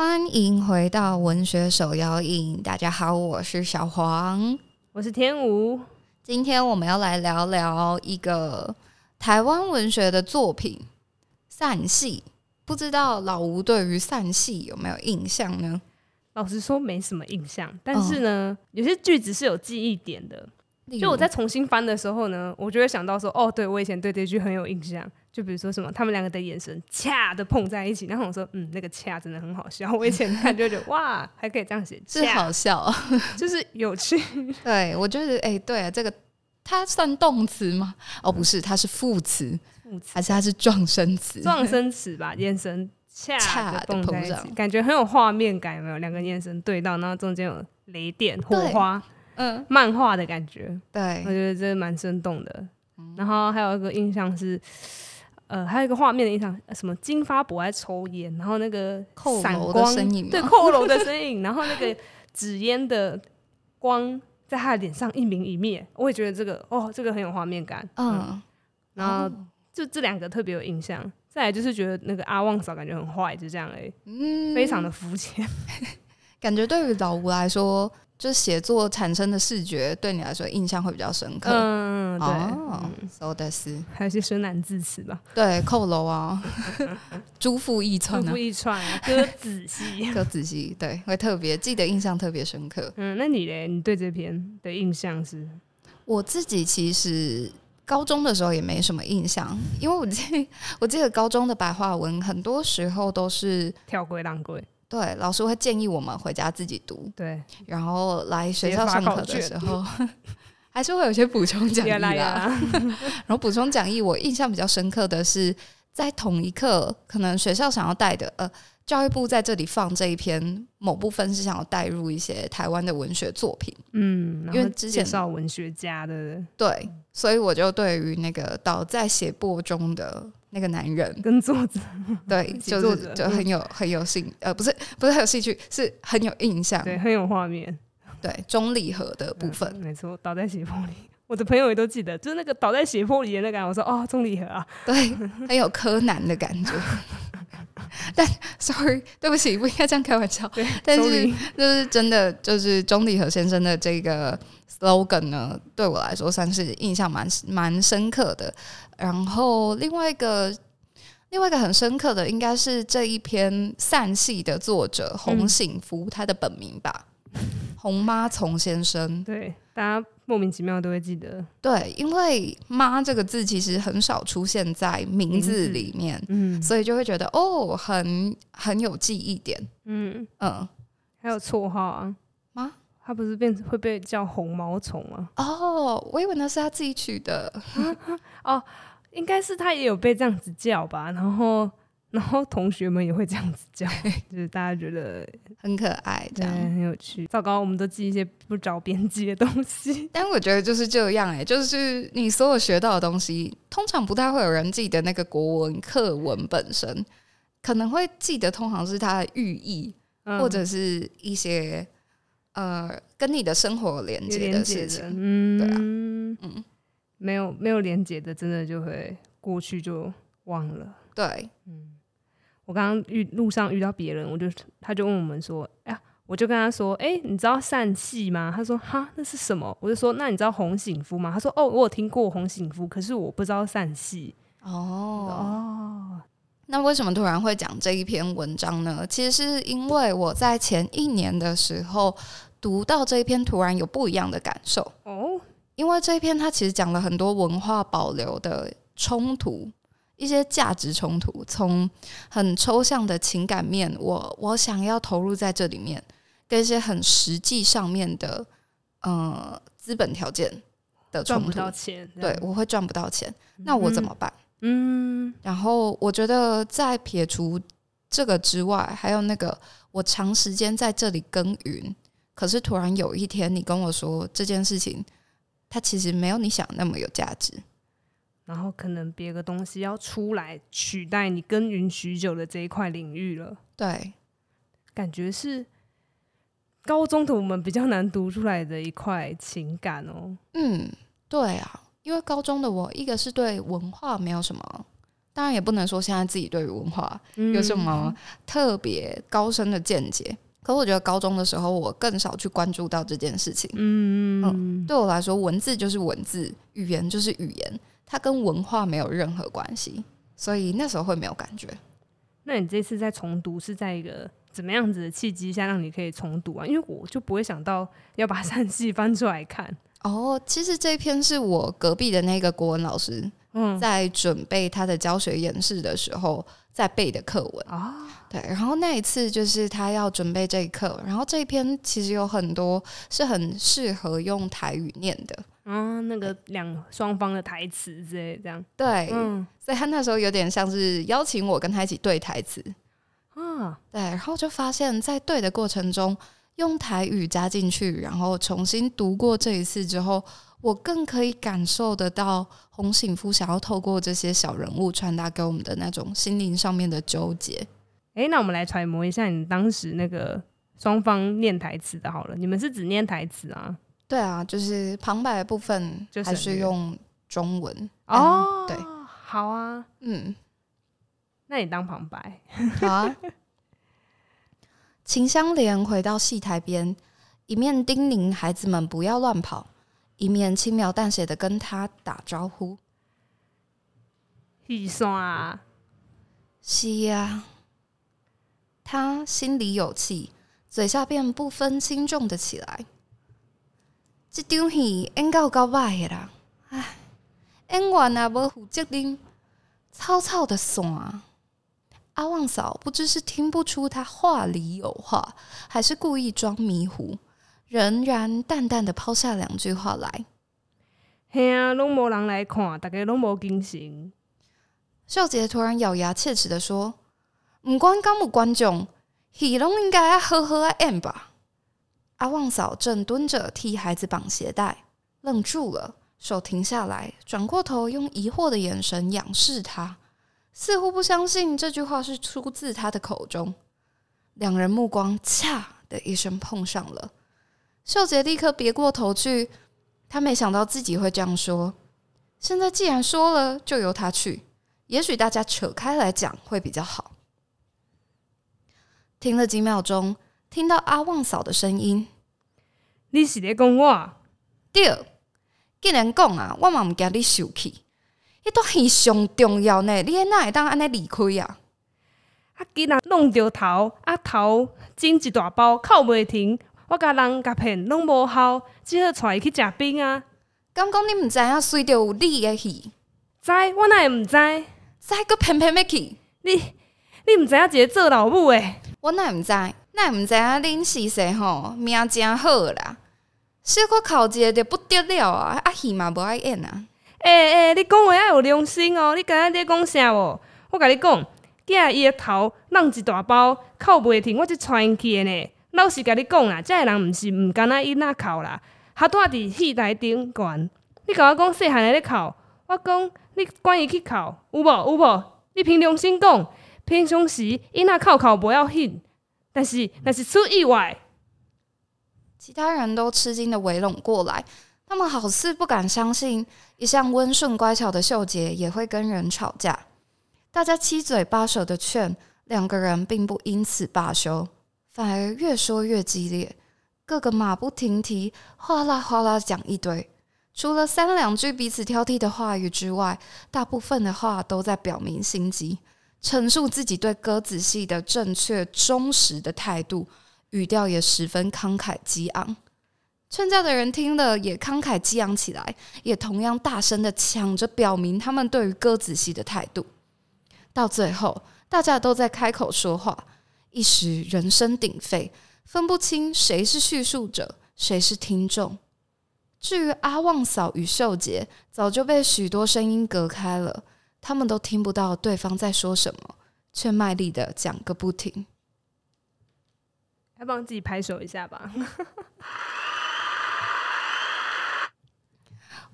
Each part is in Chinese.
欢迎回到文学手摇饮，大家好，我是小黄，我是天吴。今天我们要来聊聊一个台湾文学的作品《散戏》，不知道老吴对于《散戏》有没有印象呢？老实说，没什么印象，但是呢，哦、有些句子是有记忆点的。就我在重新翻的时候呢，我就会想到说，哦，对，我以前对这句很有印象。就比如说什么，他们两个的眼神恰的碰在一起，然后我说，嗯，那个恰真的很好笑。我以前看就觉得，哇，还可以这样写，是好笑，就是有趣。对，我觉得，哎、欸，对啊，这个它算动词吗？哦，不是，它是副词，副词还是它是状声词？状声词吧，眼神恰的碰在一起，感觉很有画面感，有没有？两个眼神对到，然后中间有雷电、火花。嗯，漫画的感觉，对，我觉得这蛮生动的。嗯、然后还有一个印象是，呃，还有一个画面的印象，什么金发伯在抽烟，然后那个闪光的身影，对，扣楼的身影，然后那个纸烟的光在他的脸上一明一灭，我也觉得这个哦，这个很有画面感。嗯，嗯然后就这两个特别有印象。再来就是觉得那个阿旺嫂感觉很坏，就这样哎，嗯，非常的肤浅，感觉对于老吴来说。就是写作产生的视觉，对你来说印象会比较深刻。嗯，对，说的是，还有一些生难字词吧。对，扣楼啊，朱富一串，朱富一串，歌仔戏，歌仔戏，对，会特别记得，印象特别深刻。嗯，那你嘞？你对这篇的印象是？我自己其实高中的时候也没什么印象，因为我记，我记得高中的白话文很多时候都是跳归浪归。对，老师会建议我们回家自己读。对，然后来学校上课的时候，还是会有些补充讲义啦。然后补充讲义，我印象比较深刻的是，在同一课，可能学校想要带的，呃，教育部在这里放这一篇某部分是想要带入一些台湾的文学作品。嗯，因为之前介绍文学家的，对，所以我就对于那个倒在血泊中的。那个男人跟作者对，就是就很有很有兴呃，不是不是很有兴趣，是很有印象，对，很有画面，对，中立和的部分，没错，倒在斜坡里，我的朋友也都记得，就是那个倒在斜坡里的那个，我说哦，中立和啊，对，很有柯南的感觉，但 sorry，对不起，不应该这样开玩笑，但是就是真的，就是钟立和先生的这个 slogan 呢，对我来说算是印象蛮蛮深刻的。然后另外一个，另外一个很深刻的，应该是这一篇《散戏》的作者洪醒夫，嗯、他的本名吧，洪妈从先生。对，大家莫名其妙都会记得。对，因为“妈”这个字其实很少出现在名字里面，嗯，所以就会觉得哦，很很有记忆点。嗯嗯，还有绰号啊，妈，他不是变会被叫红毛虫吗？哦，我以为那是他自己取的。哦。应该是他也有被这样子叫吧，然后，然后同学们也会这样子叫，就是大家觉得很可爱，这样很有趣。糟糕，我们都记一些不着边际的东西。但我觉得就是这样哎、欸，就是你所有学到的东西，通常不太会有人记得那个国文课文本身，可能会记得通常是它的寓意，嗯、或者是一些呃跟你的生活连接的事情。嗯，对啊，嗯。没有没有连接的，真的就会过去就忘了。对，嗯，我刚刚遇路上遇到别人，我就他就问我们说：“哎呀，我就跟他说，哎，你知道散戏吗？”他说：“哈，那是什么？”我就说：“那你知道洪醒夫吗？”他说：“哦，我有听过洪醒夫，可是我不知道散戏。”哦哦，那为什么突然会讲这一篇文章呢？其实是因为我在前一年的时候读到这一篇，突然有不一样的感受。哦。因为这一篇，它其实讲了很多文化保留的冲突，一些价值冲突，从很抽象的情感面，我我想要投入在这里面，跟一些很实际上面的，呃，资本条件的冲突，赚不到钱，对，我会赚不到钱，那我怎么办？嗯，然后我觉得在撇除这个之外，还有那个我长时间在这里耕耘，可是突然有一天你跟我说这件事情。它其实没有你想那么有价值，然后可能别的东西要出来取代你耕耘许久的这一块领域了。对，感觉是高中的我们比较难读出来的一块情感哦。嗯，对啊，因为高中的我，一个是对文化没有什么当然也不能说现在自己对于文化有什么特别高深的见解。嗯、可我觉得高中的时候，我更少去关注到这件事情。嗯嗯，对我来说，文字就是文字，语言就是语言，它跟文化没有任何关系，所以那时候会没有感觉。那你这次在重读是在一个怎么样子的契机下让你可以重读啊？因为我就不会想到要把三系翻出来看。哦，其实这一篇是我隔壁的那个国文老师，嗯，在准备他的教学演示的时候在背的课文啊。哦、对，然后那一次就是他要准备这一课，然后这一篇其实有很多是很适合用台语念的。嗯，那个两双方的台词之类这样，对，嗯，所以他那时候有点像是邀请我跟他一起对台词，啊，对，然后就发现，在对的过程中，用台语加进去，然后重新读过这一次之后，我更可以感受得到洪醒夫想要透过这些小人物传达给我们的那种心灵上面的纠结。哎，那我们来揣摩一下你当时那个双方念台词的好了，你们是只念台词啊？对啊，就是旁白的部分还是用中文哦。对，好啊，嗯，那你当旁白 好啊。秦香莲回到戏台边，一面叮咛孩子们不要乱跑，一面轻描淡写的跟他打招呼。戏山啊，是呀，他心里有气，嘴下便不分轻重的起来。这场戏演到够歹的啦，唉，演员也无负责任，草草的散。阿旺嫂不知是听不出他话里有话，还是故意装迷糊，仍然淡淡的抛下两句话来。嘿啊，拢无人来看，大家拢无精神。秀杰突然咬牙切齿的说：“毋管敢有观众，戏拢应该要好好啊演吧。”阿旺嫂正蹲着替孩子绑鞋带，愣住了，手停下来，转过头，用疑惑的眼神仰视他，似乎不相信这句话是出自他的口中。两人目光“恰”的一声碰上了，秀杰立刻别过头去，他没想到自己会这样说。现在既然说了，就由他去，也许大家扯开来讲会比较好。停了几秒钟。听到阿旺嫂的声音，你是咧讲我？对，既然讲啊，我嘛毋惊你受气。迄都是上重要呢，你哪会当安尼离开啊？啊，囡仔弄着头，啊头整一大包，哭袂停。我甲人甲骗，拢无效，只好带伊去食冰啊。敢讲你毋知影，随着有你的戏，知我哪会毋知？知阁偏偏要去？你你毋知影一个做老母诶？我哪会毋知？那毋知影恁是谁吼，命真好啦！小可考一个就不得了啊！啊戏嘛无爱演啊！诶诶、你讲话要有良心哦！你刚刚在讲啥无？我甲你讲，囝伊个头弄一大包，哭袂停，我就传因去的呢。老实甲你讲啦，这个人毋是毋敢若伊那哭啦，他住伫戏台顶悬。你甲我讲细汉的咧哭，我讲你管伊去哭，有无有无？你凭良心讲，平常时伊那哭哭不要紧。但是那是出意外，其他人都吃惊的围拢过来，他们好似不敢相信，一向温顺乖巧的秀杰也会跟人吵架。大家七嘴八舌的劝，两个人并不因此罢休，反而越说越激烈，个个马不停蹄，哗啦哗啦讲一堆。除了三两句彼此挑剔的话语之外，大部分的话都在表明心机。陈述自己对歌仔戏的正确忠实的态度，语调也十分慷慨激昂。劝架的人听了也慷慨激昂起来，也同样大声的抢着表明他们对于歌仔戏的态度。到最后，大家都在开口说话，一时人声鼎沸，分不清谁是叙述者，谁是听众。至于阿旺嫂与秀杰，早就被许多声音隔开了。他们都听不到对方在说什么，却卖力的讲个不停。要帮自己拍手一下吧。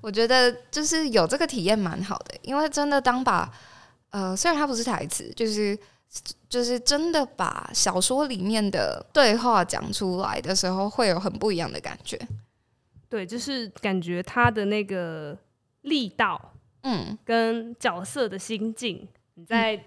我觉得就是有这个体验蛮好的，因为真的当把呃，虽然它不是台词，就是就是真的把小说里面的对话讲出来的时候，会有很不一样的感觉。对，就是感觉他的那个力道。嗯，跟角色的心境你在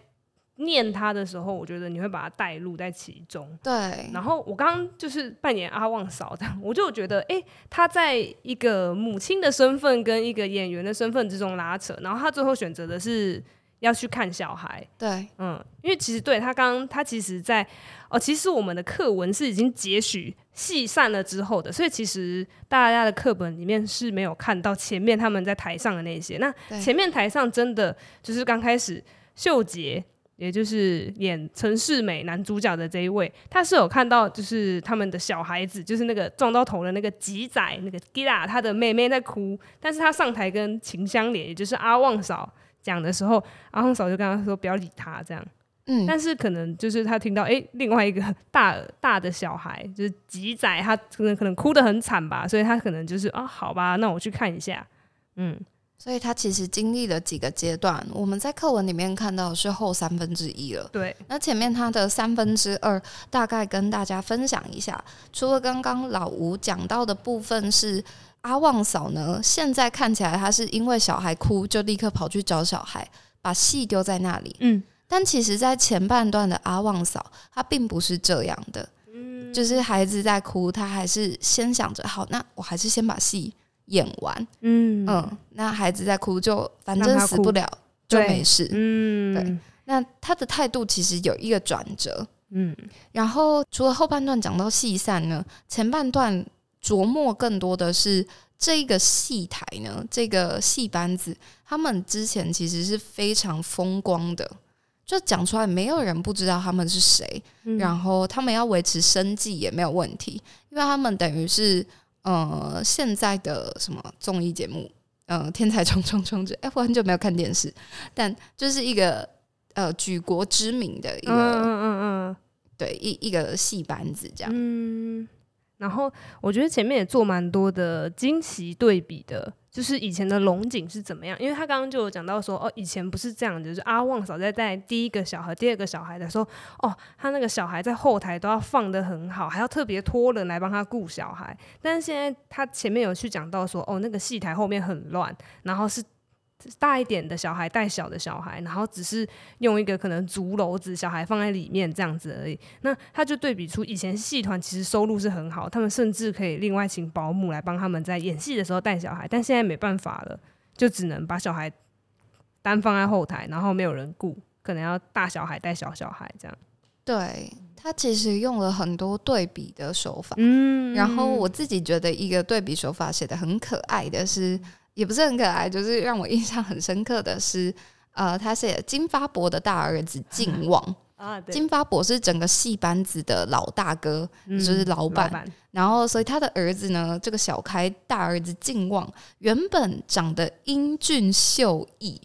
念他的时候，我觉得你会把他带入在其中。对。然后我刚刚就是扮演阿旺嫂的，我就觉得，哎、欸，他在一个母亲的身份跟一个演员的身份之中拉扯，然后他最后选择的是。要去看小孩，对，嗯，因为其实对他刚刚他其实在哦，其实我们的课文是已经截取戏散了之后的，所以其实大家的课本里面是没有看到前面他们在台上的那些。那前面台上真的就是刚开始秀杰，也就是演陈世美男主角的这一位，他是有看到就是他们的小孩子，就是那个撞到头的那个吉仔，那个吉拉他的妹妹在哭，但是他上台跟秦香莲，也就是阿旺嫂。讲的时候，阿红嫂就跟他说不要理他这样，嗯，但是可能就是他听到哎、欸，另外一个大大的小孩就是吉仔，他可能可能哭得很惨吧，所以他可能就是啊，好吧，那我去看一下，嗯，所以他其实经历了几个阶段，我们在课文里面看到是后三分之一了，对，那前面他的三分之二大概跟大家分享一下，除了刚刚老吴讲到的部分是。阿旺嫂呢？现在看起来，她是因为小孩哭，就立刻跑去找小孩，把戏丢在那里。嗯，但其实，在前半段的阿旺嫂，她并不是这样的。嗯，就是孩子在哭，她还是先想着，好，那我还是先把戏演完。嗯嗯，那孩子在哭，就反正死不了，就没事。嗯，对。那他的态度其实有一个转折。嗯，然后除了后半段讲到戏散呢，前半段。琢磨更多的是这个戏台呢，这个戏班子，他们之前其实是非常风光的，就讲出来没有人不知道他们是谁，嗯、然后他们要维持生计也没有问题，因为他们等于是呃现在的什么综艺节目，呃天才冲冲冲之，哎，我很久没有看电视，但就是一个呃举国知名的一个，嗯嗯嗯，对一一个戏班子这样，嗯。然后我觉得前面也做蛮多的惊奇对比的，就是以前的龙井是怎么样？因为他刚刚就有讲到说，哦，以前不是这样，就是阿旺嫂在带第一个小孩、第二个小孩的时候，哦，他那个小孩在后台都要放得很好，还要特别托人来帮他顾小孩。但是现在他前面有去讲到说，哦，那个戏台后面很乱，然后是。大一点的小孩带小的小孩，然后只是用一个可能竹篓子，小孩放在里面这样子而已。那他就对比出以前戏团其实收入是很好，他们甚至可以另外请保姆来帮他们在演戏的时候带小孩，但现在没办法了，就只能把小孩单放在后台，然后没有人顾，可能要大小孩带小小孩这样。对，他其实用了很多对比的手法，嗯，然后我自己觉得一个对比手法写的很可爱的是。也不是很可爱，就是让我印象很深刻的是，呃，他写金发伯的大儿子 靖旺啊，金发伯是整个戏班子的老大哥，嗯、就是老板。老。然后，所以他的儿子呢，这个小开大儿子靖旺，原本长得英俊秀逸，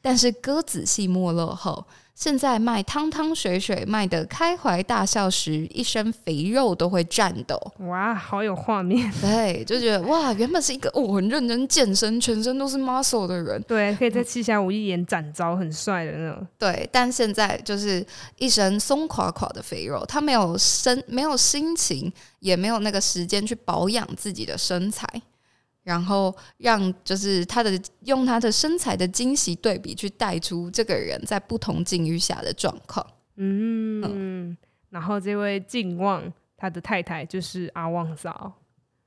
但是歌子戏没落后。现在卖汤汤水水卖得开怀大笑时，一身肥肉都会颤抖。哇，好有画面！对，就觉得哇，原本是一个哦很认真健身、全身都是 muscle 的人，对，可以在七侠五义演展昭，很帅的那种。对，但现在就是一身松垮垮的肥肉，他没有身，没有心情，也没有那个时间去保养自己的身材。然后让就是他的用他的身材的惊喜对比去带出这个人在不同境遇下的状况。嗯，嗯，然后这位靖望他的太太就是阿旺嫂。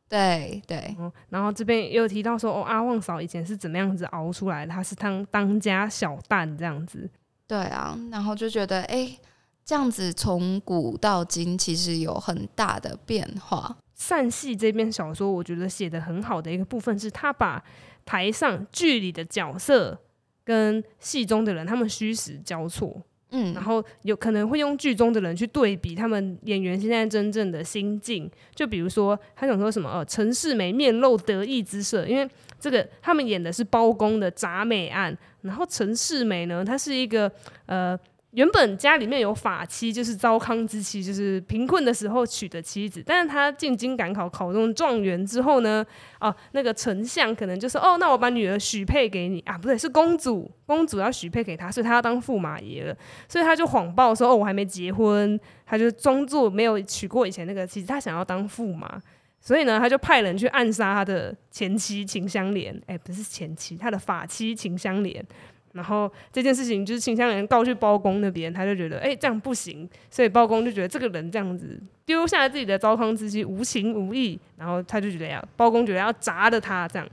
对对、嗯，然后这边也有提到说，哦，阿旺嫂以前是怎么样子熬出来的？她是当当家小旦这样子。对啊，然后就觉得，哎，这样子从古到今其实有很大的变化。散戏这篇小说，我觉得写的很好的一个部分是，他把台上剧里的角色跟戏中的人，他们虚实交错，嗯，然后有可能会用剧中的人去对比他们演员现在真正的心境。就比如说，他想说什么？呃，陈世美面露得意之色，因为这个他们演的是包公的铡美案，然后陈世美呢，他是一个呃。原本家里面有法妻，就是糟糠之妻，就是贫困的时候娶的妻子。但是他进京赶考，考中状元之后呢，哦、那个丞相可能就说，哦，那我把女儿许配给你啊，不对，是公主，公主要许配给他，所以他要当驸马爷了。所以他就谎报说，哦，我还没结婚，他就装作没有娶过以前那个妻子，他想要当驸马。所以呢，他就派人去暗杀他的前妻秦香莲，哎，不是前妻，他的法妻秦香莲。然后这件事情就是秦香莲告去包公那边，他就觉得哎、这样不行，所以包公就觉得这个人这样子丢下了自己的糟糠之妻无情无义，然后他就觉得要包公觉得要砸了他这样，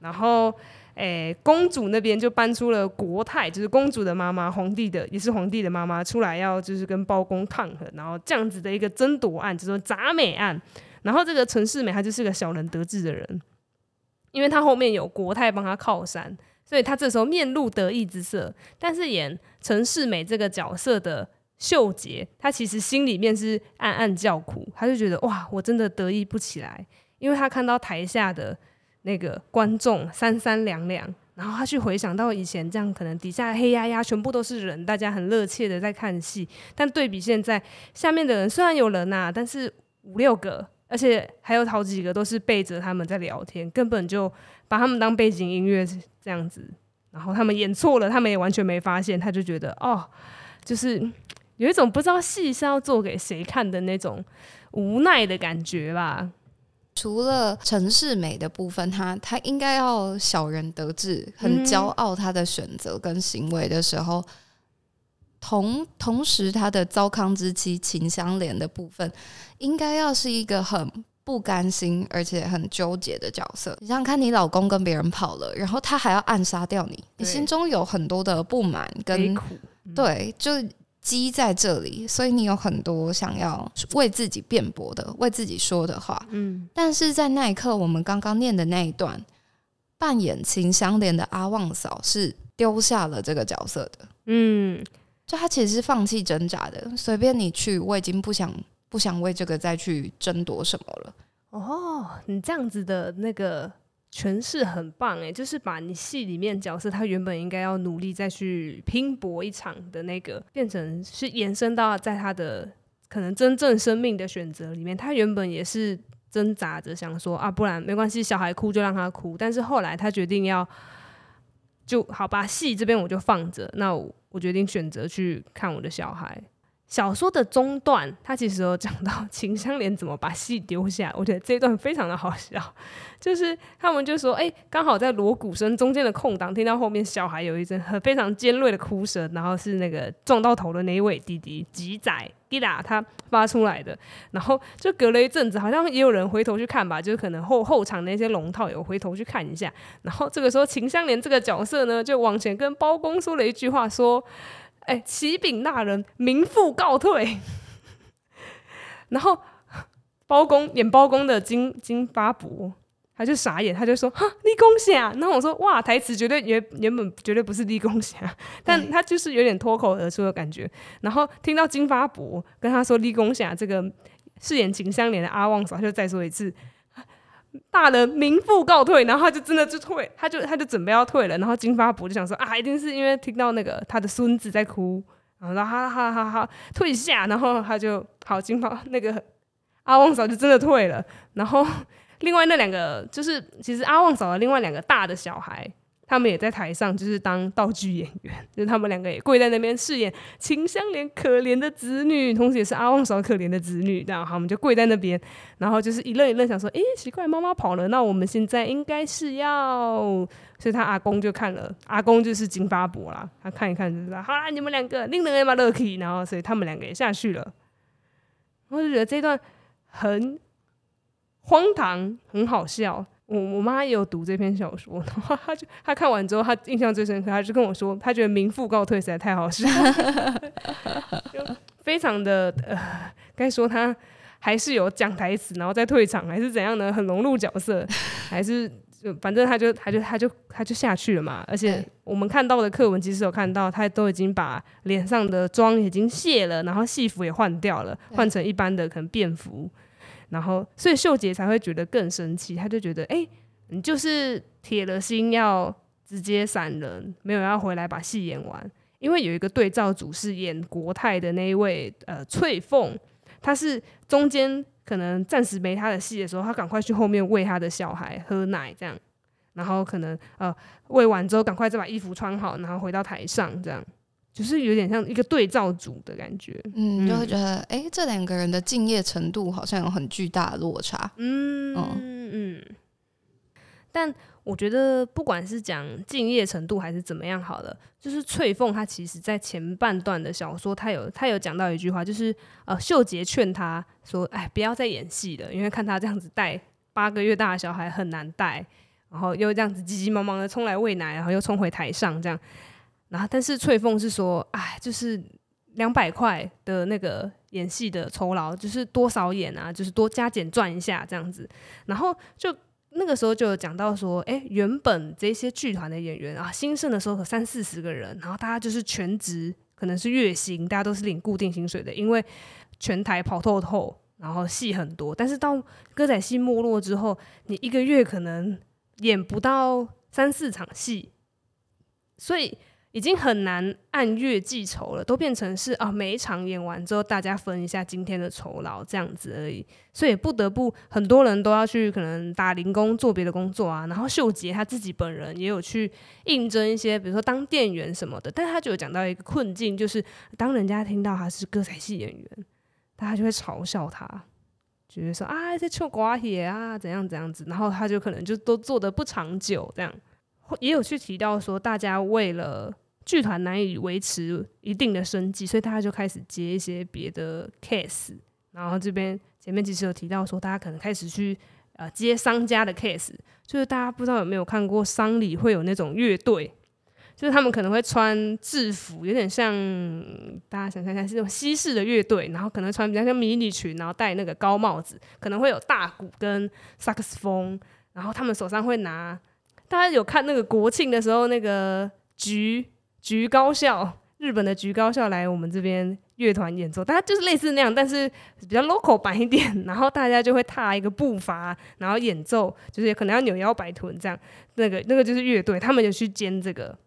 然后哎、公主那边就搬出了国太，就是公主的妈妈，皇帝的也是皇帝的妈妈出来要就是跟包公抗衡，然后这样子的一个争夺案，就说鍘美案，然后这个陈世美她就是个小人得志的人，因为她后面有国太帮她靠山。所以他这时候面露得意之色，但是演陈世美这个角色的秀杰，他其实心里面是暗暗叫苦，他就觉得哇，我真的得意不起来，因为他看到台下的那个观众三三两两，然后他去回想到以前这样，可能底下黑压压全部都是人，大家很热切的在看戏，但对比现在下面的人虽然有人呐、啊，但是五六个，而且还有好几个都是背着他们在聊天，根本就把他们当背景音乐。这样子，然后他们演错了，他们也完全没发现，他就觉得哦，就是有一种不知道戏是要做给谁看的那种无奈的感觉吧。除了陈世美的部分，他他应该要小人得志，很骄傲他的选择跟行为的时候，嗯、同同时他的糟糠之妻秦香莲的部分，应该要是一个很。不甘心，而且很纠结的角色。你想想看，你老公跟别人跑了，然后他还要暗杀掉你，你心中有很多的不满跟苦，对，就积在这里，所以你有很多想要为自己辩驳的、为自己说的话。嗯，但是在那一刻，我们刚刚念的那一段，扮演秦香莲的阿旺嫂是丢下了这个角色的。嗯，就他其实是放弃挣扎的，随便你去，我已经不想。不想为这个再去争夺什么了。哦，你这样子的那个诠释很棒诶，就是把你戏里面角色他原本应该要努力再去拼搏一场的那个，变成是延伸到在他的可能真正生命的选择里面，他原本也是挣扎着想说啊，不然没关系，小孩哭就让他哭。但是后来他决定要就好吧，戏这边我就放着，那我，我决定选择去看我的小孩。小说的中段，他其实有讲到秦香莲怎么把戏丢下，我觉得这一段非常的好笑。就是他们就说，哎、刚好在锣鼓声中间的空档，听到后面小孩有一阵很非常尖锐的哭声，然后是那个撞到头的那一位弟弟吉仔吉达他发出来的。然后就隔了一阵子，好像也有人回头去看吧，就是可能后后场那些龙套有回头去看一下。然后这个时候秦香莲这个角色呢，就往前跟包公说了一句话，说。哎，启禀大人，民妇告退。然后包公演包公的金金发伯，他就傻眼，他就说：“哈，立功侠。”然后我说：“哇，台词绝对原原本绝对不是立功侠，但他就是有点脱口而出的感觉。”然后听到金发伯跟他说“立功侠”，这个饰演秦香莲的阿旺嫂就再说一次。大人，民妇告退，然后他就真的就退，他就他就准备要退了，然后金发伯就想说啊，一定是因为听到那个他的孙子在哭，然后哈哈哈哈退下，然后他就好，金发那个阿旺嫂就真的退了，然后另外那两个就是其实阿旺嫂的另外两个大的小孩。他们也在台上，就是当道具演员，就是他们两个也跪在那边饰演秦香莲可怜的子女，同时也是阿旺嫂可怜的子女，然后他们就跪在那边，然后就是一愣一愣，想说：“诶，奇怪，妈妈跑了，那我们现在应该是要……”所以他阿公就看了，阿公就是金发伯啦，他看一看就知道，好啦，你们两个令人蛮 lucky，然后所以他们两个也下去了，我就觉得这段很荒唐，很好笑。我我妈也有读这篇小说，然后她就她看完之后，她印象最深刻，她就跟我说，她觉得民妇告退实在太好笑，就非常的呃，该说她还是有讲台词，然后再退场，还是怎样呢？很融入角色，还是就反正她就她就她就她就下去了嘛。而且我们看到的课文，其实有看到她都已经把脸上的妆已经卸了，然后戏服也换掉了，换成一般的可能便服。然后，所以秀杰才会觉得更生气，他就觉得，哎，你就是铁了心要直接闪人，没有要回来把戏演完。因为有一个对照组是演国泰的那一位，呃，翠凤，他是中间可能暂时没他的戏的时候，他赶快去后面喂他的小孩喝奶，这样，然后可能呃喂完之后，赶快再把衣服穿好，然后回到台上这样。就是有点像一个对照组的感觉，嗯，就会觉得，哎、欸，这两个人的敬业程度好像有很巨大的落差，嗯嗯嗯。但我觉得不管是讲敬业程度还是怎么样好了，就是翠凤她其实在前半段的小说，她有她有讲到一句话，就是呃秀杰劝她说：“哎，不要再演戏了，因为看她这样子带八个月大的小孩很难带，然后又这样子急急忙忙的冲来喂奶，然后又冲回台上这样。然后但是翠凤是说：哎，就是两百块的那个演戏的酬劳，就是多少演啊，就是多加减赚一下这样子，然后就。”那个时候就有讲到说，哎，原本这些剧团的演员啊，兴盛的时候可三四十个人，然后大家就是全职，可能是月薪，大家都是领固定薪水的，因为全台跑透透，然后戏很多。但是到歌仔戏没落之后，你一个月可能演不到三四场戏，所以。已经很难按月计酬了，都变成是啊，每一场演完之后，大家分一下今天的酬劳这样子而已。所以不得不很多人都要去可能打零工做别的工作啊。然后秀杰他自己本人也有去应征一些，比如说当店员什么的。但是他就有讲到一个困境，就是当人家听到他是歌仔戏演员，大家就会嘲笑他，觉得说啊，这臭瓜野啊，怎样怎样子。然后他就可能就都做得不长久这样。也有去提到说，大家为了剧团难以维持一定的生计，所以大家就开始接一些别的 case。然后这边前面其实有提到说，大家可能开始去呃接商家的 case，就是大家不知道有没有看过商里会有那种乐队，就是他们可能会穿制服，有点像大家想象一下是那种西式的乐队，然后可能穿比较像迷你裙，然后戴那个高帽子，可能会有大鼓跟萨克斯风，然后他们手上会拿，大家有看那个国庆的时候那个菊。菊高校，日本的菊高校来我们这边乐团演奏，大家就是类似那样，但是比较 local 版一点，然后大家就会踏一个步伐，然后演奏，就是可能要扭腰摆臀这样，那个那个就是乐队，他们就去兼这个，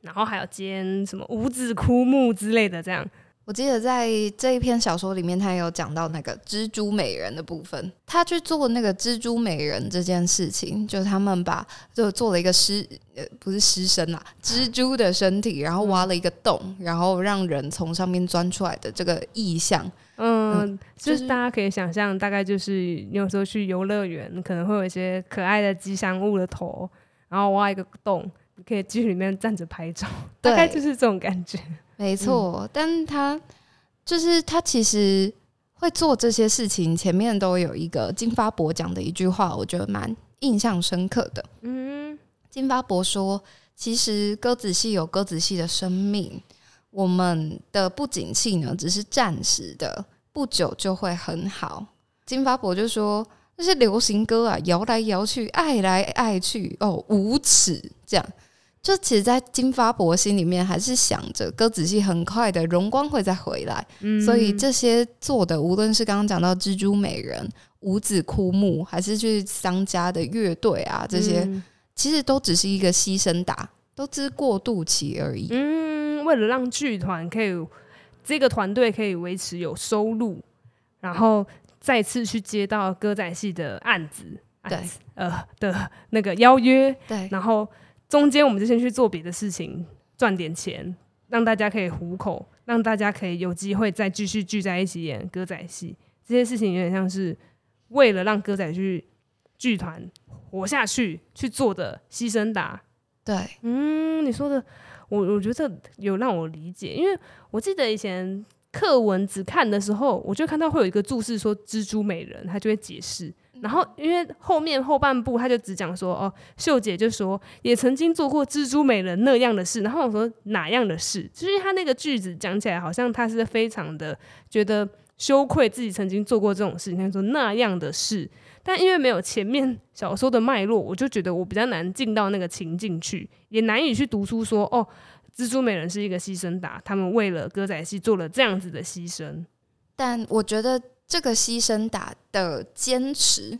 然后还有兼什么五指枯木之类的这样。我记得在这一篇小说里面，他有讲到那个蜘蛛美人的部分。他去做那个蜘蛛美人这件事情，就是他们把就做了一个尸呃不是尸身啦，蜘蛛的身体，然后挖了一个洞，然后让人从上面钻出来的这个意象。嗯，嗯就是大家可以想象，大概就是你有时候去游乐园，可能会有一些可爱的吉祥物的头，然后挖一个洞，你可以进去里面站着拍照，大概就是这种感觉。没错，嗯、但他就是他其实会做这些事情，前面都有一个金发伯讲的一句话，我觉得蛮印象深刻的。嗯，金发伯说，其实鸽子系有鸽子系的生命，我们的不景气呢，只是暂时的，不久就会很好。金发伯就说，那些流行歌啊，摇来摇去，爱来爱去，哦，无耻这样。就其实，在金发伯心里面，还是想着歌仔戏很快的荣光会再回来，嗯、所以这些做的，无论是刚刚讲到蜘蛛美人、五子枯木，还是去商家的乐队啊，这些、嗯、其实都只是一个牺牲打，都只是过渡期而已。嗯，为了让剧团可以这个团队可以维持有收入，然后再次去接到歌仔戏的案子，对，呃的那个邀约，对，然后。中间我们就先去做别的事情，赚点钱，让大家可以糊口，让大家可以有机会再继续聚在一起演歌仔戏。这些事情有点像是为了让歌仔剧剧团活下去去做的牺牲打。对，嗯，你说的，我我觉得有让我理解，因为我记得以前课文只看的时候，我就看到会有一个注释说蜘蛛美人，他就会解释。然后，因为后面后半部他就只讲说，哦，秀姐就说也曾经做过蜘蛛美人那样的事。然后我说哪样的事？就是他那个句子讲起来好像他是非常的觉得羞愧自己曾经做过这种事情。他说那样的事，但因为没有前面小说的脉络，我就觉得我比较难进到那个情境去，也难以去读出说，哦，蜘蛛美人是一个牺牲打，他们为了歌仔戏做了这样子的牺牲。但我觉得。这个牺牲打的坚持，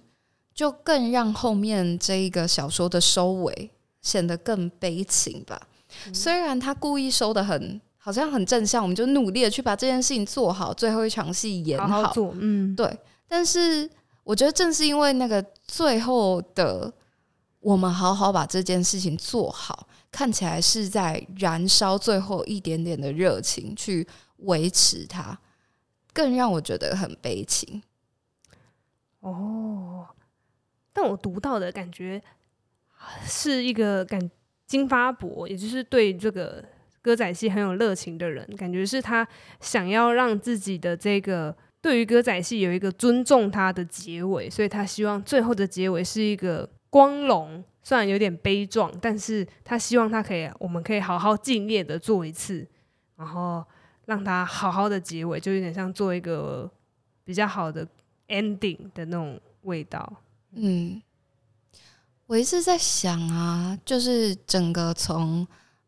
就更让后面这一个小说的收尾显得更悲情吧。嗯、虽然他故意收的很好像很正向，我们就努力的去把这件事情做好，最后一场戏演好，好好做，嗯，对。但是我觉得正是因为那个最后的，我们好好把这件事情做好，看起来是在燃烧最后一点点的热情去维持它。更让我觉得很悲情。哦，但我读到的感觉是一个感金发伯，也就是对这个歌仔戏很有热情的人，感觉是他想要让自己的这个对于歌仔戏有一个尊重他的结尾，所以他希望最后的结尾是一个光荣，虽然有点悲壮，但是他希望他可以，我们可以好好敬业的做一次，然后让它好好的结尾，就有点像做一个比较好的 ending 的那种味道，嗯。我一直在想啊，就是整个从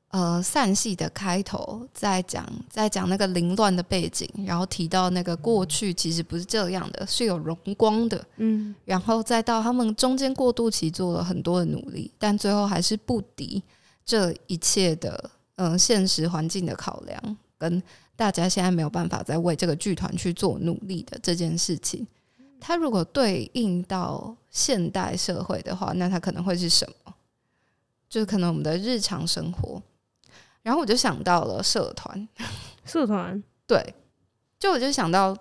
呃散戏的开头，在讲在讲那个凌乱的背景，然后提到那个过去其实不是这样的，是有荣光的，嗯，然后再到他们中间过渡期做了很多的努力，但最后还是不敌这一切的嗯、呃、现实环境的考量，跟大家现在没有办法再为这个剧团去做努力的这件事情。它如果对应到现代社会的话，那它可能会是什么？就是可能我们的日常生活。然后我就想到了社团，社团对，就我就想到。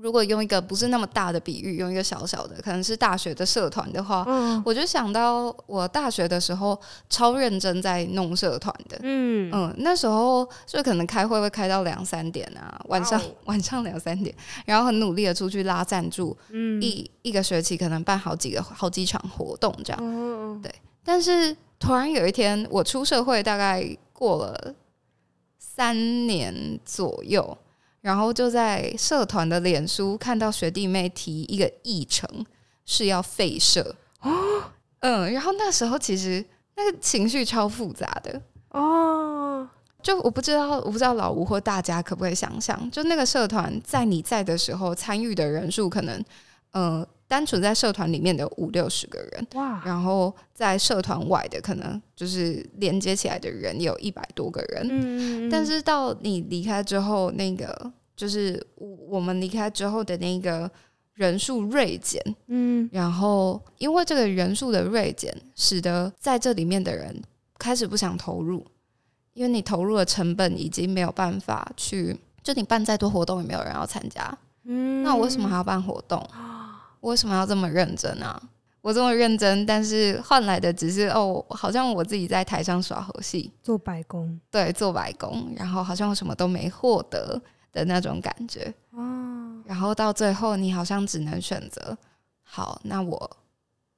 如果用一个不是那么大的比喻，用一个小小的，可能是大学的社团的话，嗯，我就想到我大学的时候超认真在弄社团的，嗯。嗯，那时候就可能开会会开到两三点啊，晚上 晚上两三点，然后很努力的出去拉赞助，嗯，一一个学期可能办好几个好几场活动这样，嗯，对。但是突然有一天，我出社会大概过了三年左右。然后就在社团的脸书看到学弟妹提一个议程是要废社哦，嗯，然后那时候其实那个情绪超复杂的哦，就我不知道我不知道老吴或大家可不可以想象，就那个社团在你在的时候参与的人数可能，嗯、呃，单纯在社团里面的五六十个人哇，然后在社团外的可能就是连接起来的人有一百多个人，嗯，但是到你离开之后，那个就是我我们离开之后的那个人数锐减，嗯，然后因为这个人数的锐减，使得在这里面的人开始不想投入，因为你投入的成本已经没有办法去，就你办再多活动也没有人要参加，嗯，那我为什么还要办活动？我为什么要这么认真啊？我这么认真，但是换来的只是哦，好像我自己在台上耍猴戏，做白工，对，做白工，然后好像我什么都没获得的那种感觉。哦，然后到最后，你好像只能选择，好，那我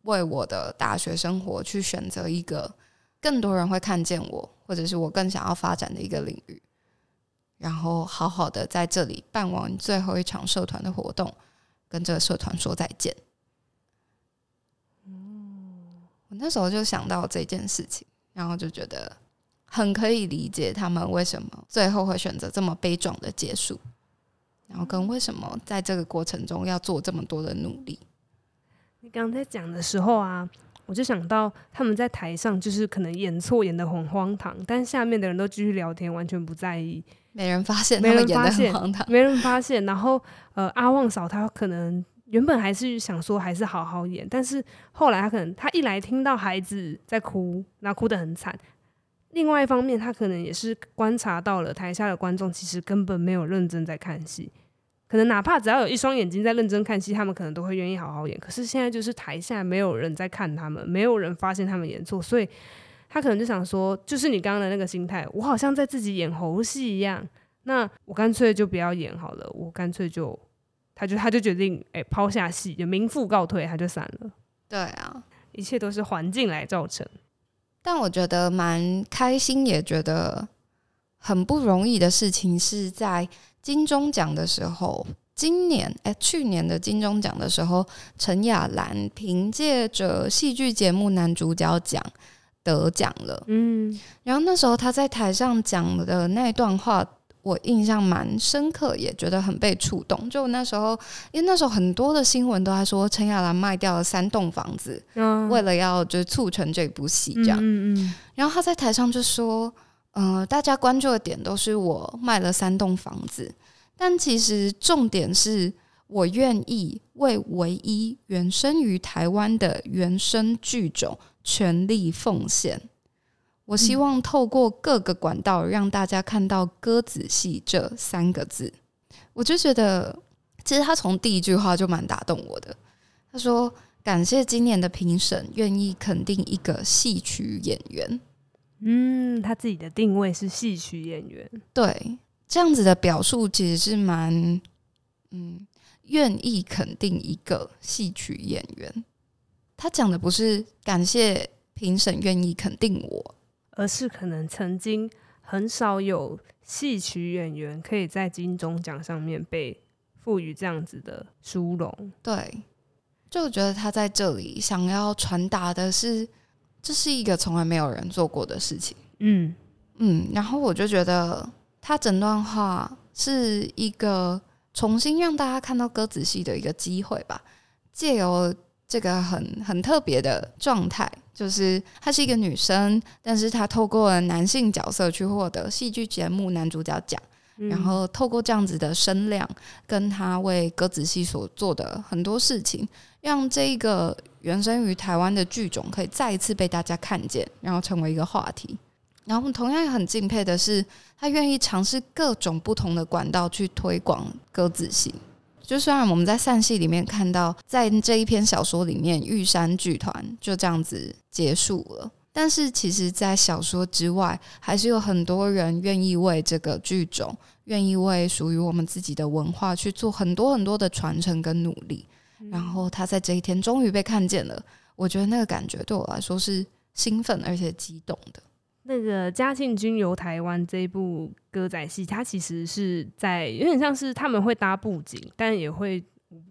为我的大学生活去选择一个更多人会看见我，或者是我更想要发展的一个领域，然后好好的在这里办完最后一场社团的活动，跟这个社团说再见。嗯我那时候就想到这件事情，然后就觉得很可以理解他们为什么最后会选择这么悲壮的结束，然后跟为什么在这个过程中要做这么多的努力。你刚才讲的时候啊，我就想到他们在台上就是可能演错演得很荒唐，但下面的人都继续聊天，完全不在意，没人发现他们演得很荒唐，没人发现。然后呃，阿旺嫂她可能。原本还是想说还是好好演，但是后来她可能她一来听到孩子在哭，那哭得很惨。另外一方面，她可能也是观察到了台下的观众其实根本没有认真在看戏，可能哪怕只要有一双眼睛在认真看戏，他们可能都会愿意好好演。可是现在就是台下没有人在看他们，没有人发现他们演错，所以他可能就想说，就是你刚刚的那个心态，我好像在自己演猴戏一样，那我干脆就不要演好了，我干脆就。他就他就决定哎抛下戏，就名副告退，他就散了。对啊，一切都是环境来造成。但我觉得蛮开心，也觉得很不容易的事情，是在金钟奖的时候，今年哎去年的金钟奖的时候，陈雅兰凭借着戏剧节目男主角奖得奖了。嗯，然后那时候他在台上讲的那段话。我印象蛮深刻，也觉得很被触动。就那时候，因为那时候很多的新闻都在说陈亚兰卖掉了三栋房子，嗯，为了要就促成这部戏这样。嗯嗯。然后他在台上就说：“嗯、呃，大家关注的点都是我卖了三栋房子，但其实重点是我愿意为唯一原生于台湾的原生剧种全力奉献。”我希望透过各个管道让大家看到“鸽子戏”这三个字，我就觉得，其实他从第一句话就蛮打动我的。他说：“感谢今年的评审愿意肯定一个戏曲演员。嗯，他自己的定位是戏曲演员，对，这样子的表述其实是蛮，嗯，愿意肯定一个戏曲演员。他讲的不是感谢评审愿意肯定我，而是可能曾经很少有戏曲演员可以在金钟奖上面被赋予这样子的殊荣。对，就觉得他在这里想要传达的是。这是一个从来没有人做过的事情，嗯嗯，然后我就觉得他整段话是一个重新让大家看到歌仔戏的一个机会吧，借由这个很很特别的状态，就是她是一个女生，但是她透过了男性角色去获得戏剧节目男主角奖，嗯，然后透过这样子的声量，跟她为歌子戏所做的很多事情，让这一个。原生于台湾的剧种可以再一次被大家看见，然后成为一个话题。然后同样也很敬佩的是，他愿意尝试各种不同的管道去推广歌子戏。就虽然我们在散戏里面看到，在这一篇小说里面，玉山剧团就这样子结束了，但是其实，在小说之外，还是有很多人愿意为这个剧种，愿意为属于我们自己的文化去做很多很多的传承跟努力。然后他在这一天终于被看见了，我觉得那个感觉对我来说是兴奋而且激动的。那个嘉庆君游台湾这部歌仔戏，它其实是在有点像是他们会搭布景，但也会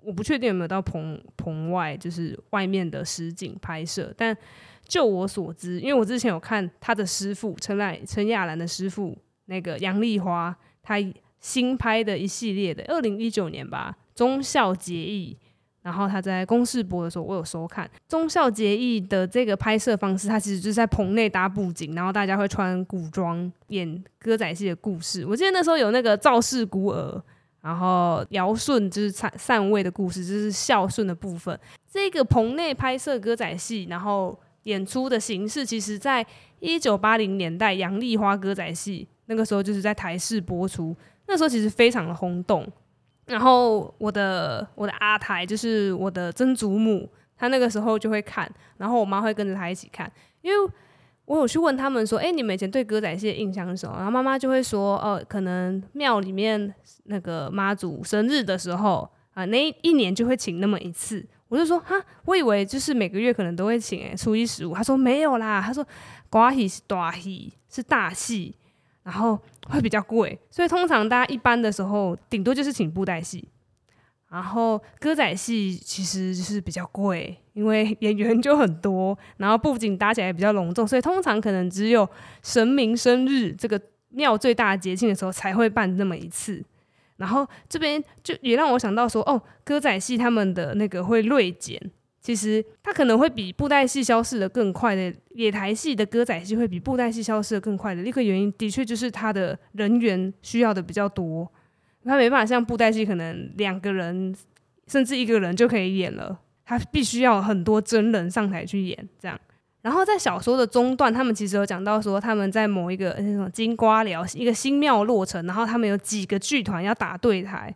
我不确定有没有到棚棚外，就是外面的实景拍摄。但就我所知，因为我之前有看他的师傅陈乃陈亚兰的师傅那个杨丽花，他新拍的一系列的二零一九年吧，忠孝节义。然后他在公视播的时候，我有收看《忠孝节义》的这个拍摄方式，他其实就是在棚内搭布景，然后大家会穿古装演歌仔戏的故事。我记得那时候有那个赵氏孤儿，然后尧舜就是禅禅位的故事，就是孝顺的部分。这个棚内拍摄歌仔戏，然后演出的形式，其实在一九八零年代杨丽花歌仔戏那个时候就是在台视播出，那时候其实非常的轰动。然后我的我的阿台就是我的曾祖母，她那个时候就会看，然后我妈会跟着她一起看，因为我有去问他们说，哎，你们以前对歌仔戏的印象是什么？然后妈妈就会说，哦，可能庙里面那个妈祖生日的时候啊，那一年就会请那么一次。我就说，哈，我以为就是每个月可能都会请，哎，初一十五。他说没有啦，他说瓜戏是大戏，是大戏。然后会比较贵，所以通常大家一般的时候，顶多就是请布袋戏。然后歌仔戏其实就是比较贵，因为演员就很多，然后布景搭起来也比较隆重，所以通常可能只有神明生日这个庙最大节庆的时候才会办那么一次。然后这边就也让我想到说，哦，歌仔戏他们的那个会锐减。其实它可能会比布袋戏消失的更快的，野台戏的歌仔戏会比布袋戏消失的更快的。一个原因的确就是它的人员需要的比较多，它没办法像布袋戏可能两个人甚至一个人就可以演了，它必须要很多真人上台去演这样。然后在小说的中段，他们其实有讲到说他们在某一个那种金瓜寮一个新庙落成，然后他们有几个剧团要打对台，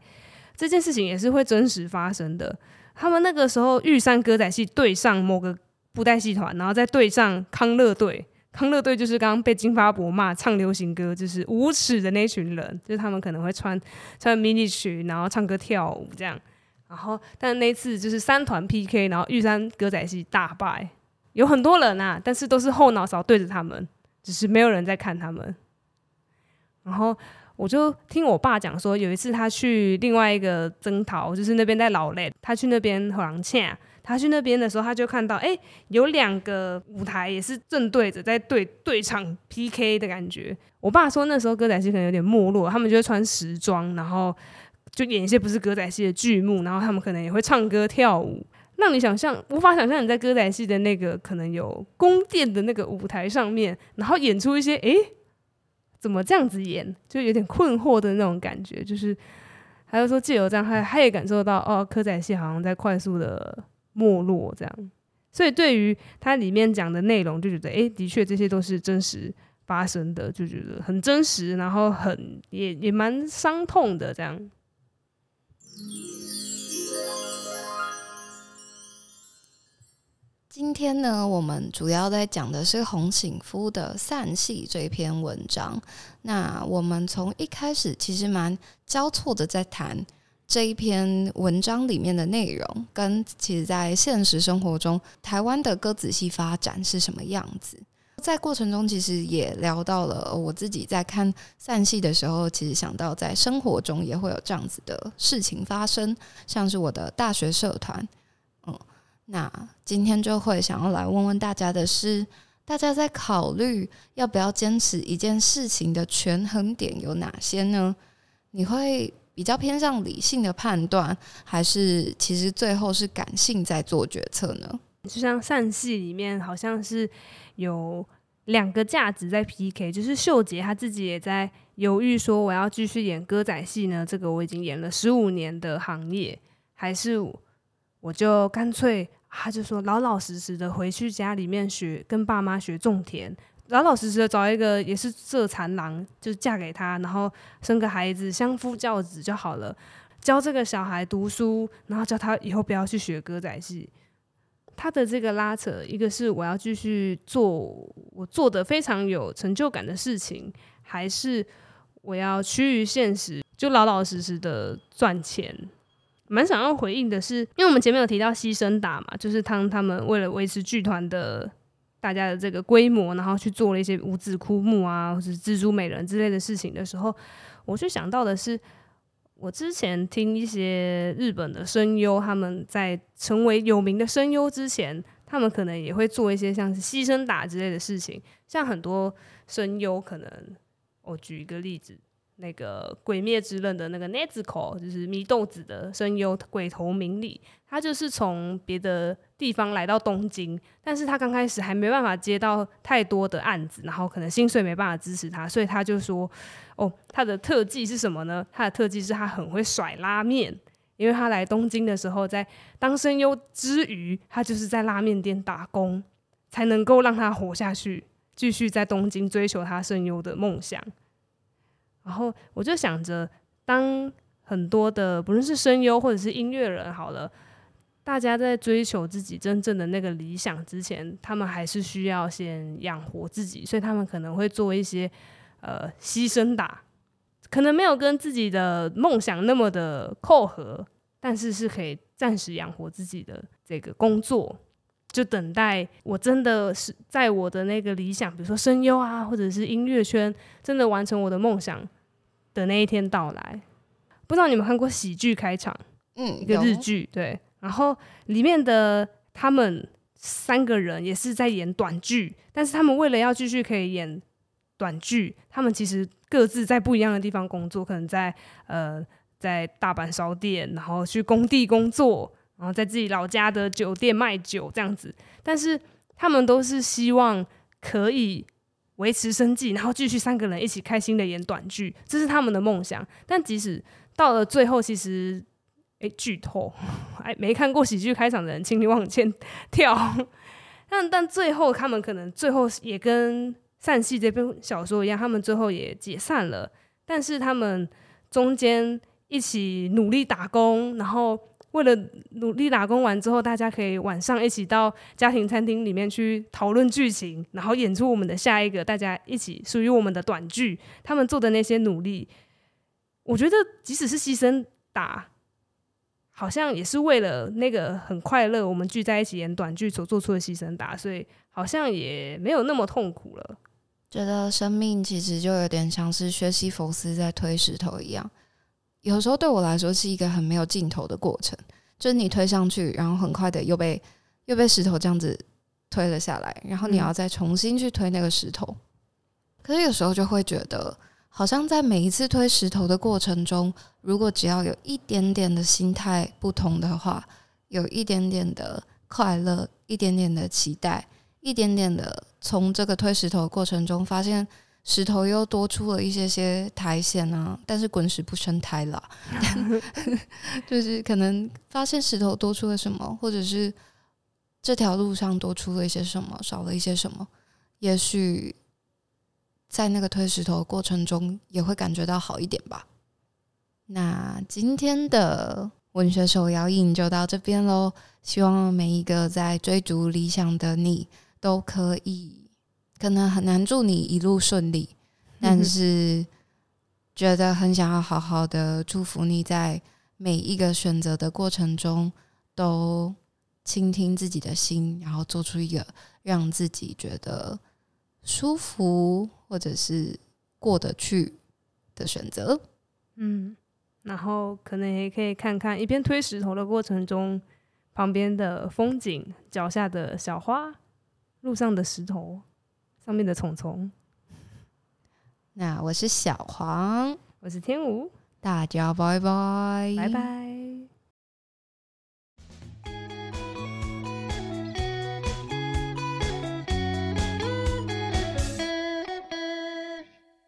这件事情也是会真实发生的。他们那个时候玉山歌仔戏对上某个布袋戏团，然后再对上康乐队。康乐队就是刚刚被金发伯骂唱流行歌，就是无耻的那群人，就是他们可能会穿穿迷你裙，然后唱歌跳舞这样。然后，但那次就是三团 PK，然后玉山歌仔戏大败，有很多人啊，但是都是后脑勺对着他们，只是没有人在看他们。然后。我就听我爸讲说，有一次他去另外一个征讨，就是那边在老雷，他去那边和人洽，他去那边的时候，他就看到，哎、有两个舞台也是正对着在对对唱 PK 的感觉。我爸说那时候歌仔戏可能有点没落，他们就会穿时装，然后就演一些不是歌仔戏的剧目，然后他们可能也会唱歌跳舞，让你想象无法想象你在歌仔戏的那个可能有宫殿的那个舞台上面，然后演出一些哎。欸怎么这样子演，就有点困惑的那种感觉。就是，还有说借由这样，他他也感受到哦，科仔戏好像在快速的没落这样。所以对于它里面讲的内容，就觉得哎，的确这些都是真实发生的，就觉得很真实，然后很也也蛮伤痛的这样。今天呢，我们主要在讲的是洪醒夫的《散戏》这篇文章。那我们从一开始其实蛮交错的在谈这一篇文章里面的内容，跟其实在现实生活中台湾的歌仔戏发展是什么样子。在过程中，其实也聊到了我自己在看散戏的时候，其实想到在生活中也会有这样子的事情发生，像是我的大学社团，那今天就会想要来问问大家的是，大家在考虑要不要坚持一件事情的权衡点有哪些呢？你会比较偏向理性的判断，还是其实最后是感性在做决策呢？就像散戏里面好像是有两个价值在 PK，就是秀杰他自己也在犹豫说，我要继续演歌仔戏呢？这个我已经演了十五年的行业，还是？我就干脆，他就说老老实实的回去家里面学，跟爸妈学种田，老老实实的找一个也是色残郎，就嫁给他，然后生个孩子，相夫教子就好了。教这个小孩读书，然后叫他以后不要去学歌仔戏。他的这个拉扯，一个是我要继续做我做的非常有成就感的事情，还是我要趋于现实，就老老实实的赚钱。蛮想要回应的是，因为我们前面有提到牺牲打嘛，就是当他们为了维持剧团的大家的这个规模，然后去做了一些无字枯木啊，或者蜘蛛美人之类的事情的时候，我就想到的是，我之前听一些日本的声优，他们在成为有名的声优之前，他们可能也会做一些像是牺牲打之类的事情，像很多声优可能，我举一个例子。那个《鬼灭之刃》的那个祢豆子，就是祢豆子的声优鬼头明里，他就是从别的地方来到东京，但是他刚开始还没办法接到太多的案子，然后可能薪水没办法支持他，所以他就说：“哦，他的特技是什么呢？他的特技是他很会甩拉面，因为他来东京的时候，在当声优之余，他就是在拉面店打工，才能够让他活下去，继续在东京追求他声优的梦想。”然后我就想着，当很多的不论是声优或者是音乐人，好了，大家在追求自己真正的那个理想之前，他们还是需要先养活自己，所以他们可能会做一些呃牺牲打，可能没有跟自己的梦想那么的扣合，但是是可以暂时养活自己的这个工作，就等待我真的是在我的那个理想，比如说声优啊，或者是音乐圈，真的完成我的梦想。的那一天到来，不知道你们看过喜剧开场，嗯，一个日剧，对，然后里面的他们三个人也是在演短剧，但是他们为了要继续可以演短剧，他们其实各自在不一样的地方工作，可能在呃在大阪烧店，然后去工地工作，然后在自己老家的酒店卖酒这样子，但是他们都是希望可以。维持生计，然后继续三个人一起开心的演短剧，这是他们的梦想。但即使到了最后，其实，哎，剧透，哎，没看过喜剧开场的人，请你往前 跳。但但最后，他们可能最后也跟散戏这篇小说一样，他们最后也解散了。但是他们中间一起努力打工，然后。为了努力打工完之后，大家可以晚上一起到家庭餐厅里面去讨论剧情，然后演出我们的下一个大家一起属于我们的短剧。他们做的那些努力，我觉得即使是牺牲打，好像也是为了那个很快乐，我们聚在一起演短剧所做出的牺牲打，所以好像也没有那么痛苦了。觉得生命其实就有点像是薛西弗斯在推石头一样。有时候对我来说是一个很没有尽头的过程，就是你推上去，然后很快的又被又被石头这样子推了下来，然后你要再重新去推那个石头。可是有时候就会觉得，好像在每一次推石头的过程中，如果只要有一点点的心态不同的话，有一点点的快乐，一点点的期待，一点点的从这个推石头的过程中发现。石头又多出了一些些苔藓啊，但是滚石不生苔啦 就是可能发现石头多出了什么，或者是这条路上多出了一些什么，少了一些什么，也许在那个推石头的过程中也会感觉到好一点吧。那今天的文学手摇印就到这边喽。希望每一个在追逐理想的你都可以，可能很难祝你一路顺利，但是觉得很想要好好的祝福你在每一个选择的过程中都倾听自己的心，然后做出一个让自己觉得舒服或者是过得去的选择。嗯。然后可能也可以看看一边推石头的过程中，旁边的风景、脚下的小花、路上的石头、上面的虫虫。那我是小黄，我是天舞，大家拜拜，拜拜。